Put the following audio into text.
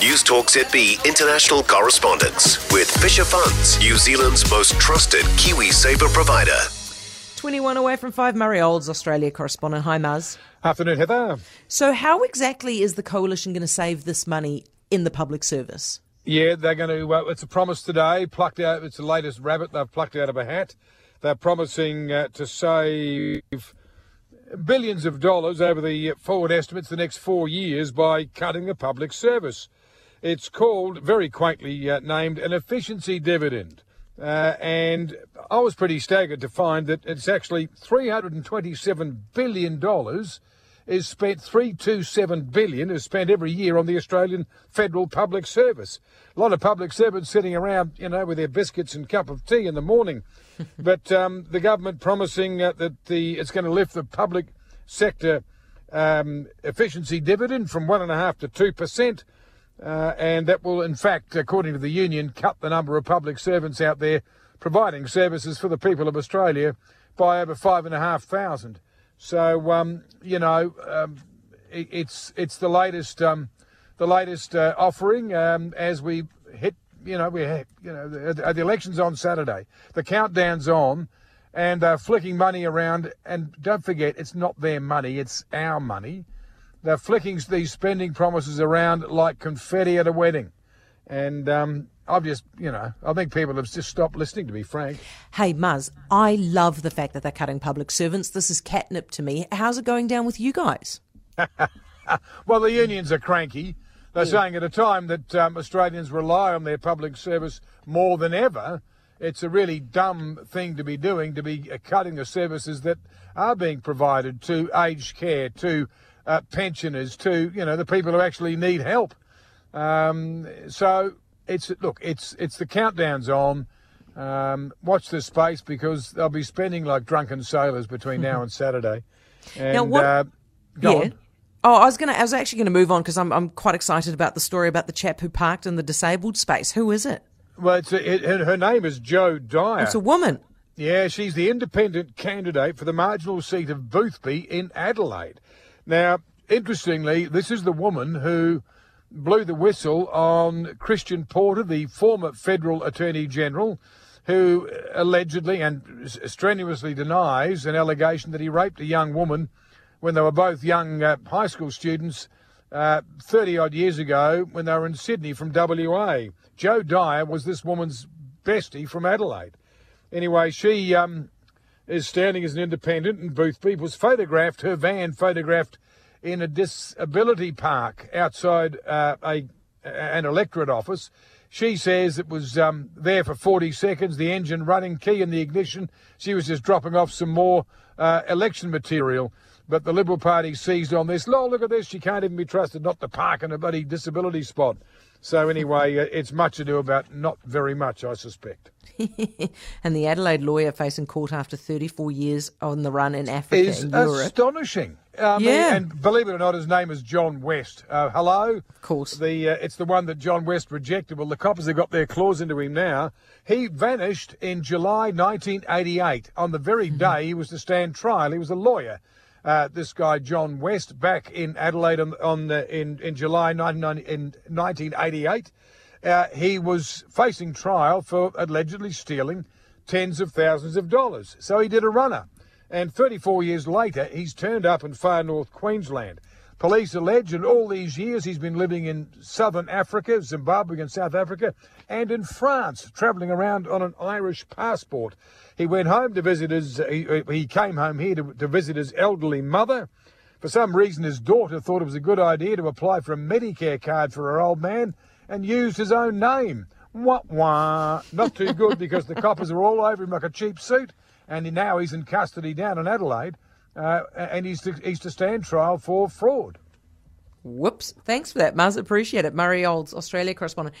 News Talk ZB international correspondence with Fisher Funds, New Zealand's most trusted KiwiSaver provider. 21 away from 5, Murray Olds, Australia correspondent. Hi, Muzz. Afternoon, Heather. So, how exactly is the coalition going to save this money in the public service? Yeah, they're going to. Uh, it's a promise today, plucked out. It's the latest rabbit they've plucked out of a hat. They're promising uh, to save billions of dollars over the forward estimates the next four years by cutting the public service. It's called, very quaintly uh, named, an efficiency dividend. Uh, and I was pretty staggered to find that it's actually $327 billion is spent 327 billion is spent every year on the Australian federal public service. A lot of public servants sitting around, you know, with their biscuits and cup of tea in the morning. but um, the government promising uh, that the it's going to lift the public sector um, efficiency dividend from one and a half to two percent. Uh, and that will, in fact, according to the union, cut the number of public servants out there providing services for the people of Australia by over five and a half thousand. So um, you know, um, it, it's it's the latest um, the latest uh, offering um, as we hit. You know, we you know the, the election's on Saturday. The countdown's on, and they're flicking money around. And don't forget, it's not their money; it's our money. They're flicking these spending promises around like confetti at a wedding, and um, I've just, you know, I think people have just stopped listening, to be frank. Hey, Muzz, I love the fact that they're cutting public servants. This is catnip to me. How's it going down with you guys? well, the unions are cranky. They're yeah. saying at a time that um, Australians rely on their public service more than ever, it's a really dumb thing to be doing, to be uh, cutting the services that are being provided to aged care, to uh, pensioners, to, you know, the people who actually need help. Um, so it's look, it's it's the countdown's on. Um, watch this space because they'll be spending like drunken sailors between now and Saturday. And, now what? Uh, yeah. On. Oh, I was gonna. I was actually going to move on because I'm I'm quite excited about the story about the chap who parked in the disabled space. Who is it? Well, it's a, it, her name is Jo Dyer. It's a woman. Yeah, she's the independent candidate for the marginal seat of Boothby in Adelaide. Now, interestingly, this is the woman who blew the whistle on Christian Porter, the former federal attorney general, who allegedly and strenuously denies an allegation that he raped a young woman when they were both young uh, high school students uh, 30 odd years ago when they were in Sydney from WA. Jo Dyer was this woman's bestie from Adelaide. Anyway, she um, is standing as an independent, and Boothby was photographed, her van photographed in a disability park outside uh, a an electorate office. She says it was um, there for 40 seconds, the engine running, key in the ignition. She was just dropping off some more uh, election material. But the Liberal Party seized on this. Oh, look at this. She can't even be trusted not to park in a bloody disability spot. So, anyway, uh, it's much ado about not very much, I suspect. and the Adelaide lawyer facing court after 34 years on the run in Africa is astonishing. Um, yeah. And believe it or not, his name is John West. Uh, hello? Of course. The uh, It's the one that John West rejected. Well, the coppers have got their claws into him now. He vanished in July 1988. On the very mm-hmm. day he was to stand trial, he was a lawyer. Uh, this guy John West back in Adelaide on, on uh, in in July 1988. Uh, he was facing trial for allegedly stealing tens of thousands of dollars. So he did a runner. And 34 years later, he's turned up in far north Queensland. Police allege that all these years he's been living in southern Africa, Zimbabwe and South Africa, and in France, travelling around on an Irish passport. He went home to visit his, he, he came home here to, to visit his elderly mother. For some reason, his daughter thought it was a good idea to apply for a Medicare card for her old man and used his own name. Wah wah. Not too good because the coppers are all over him like a cheap suit and now he's in custody down in Adelaide, uh, and he's to, he's to stand trial for fraud. Whoops. Thanks for that, Muzz. Appreciate it. Murray Olds, Australia correspondent.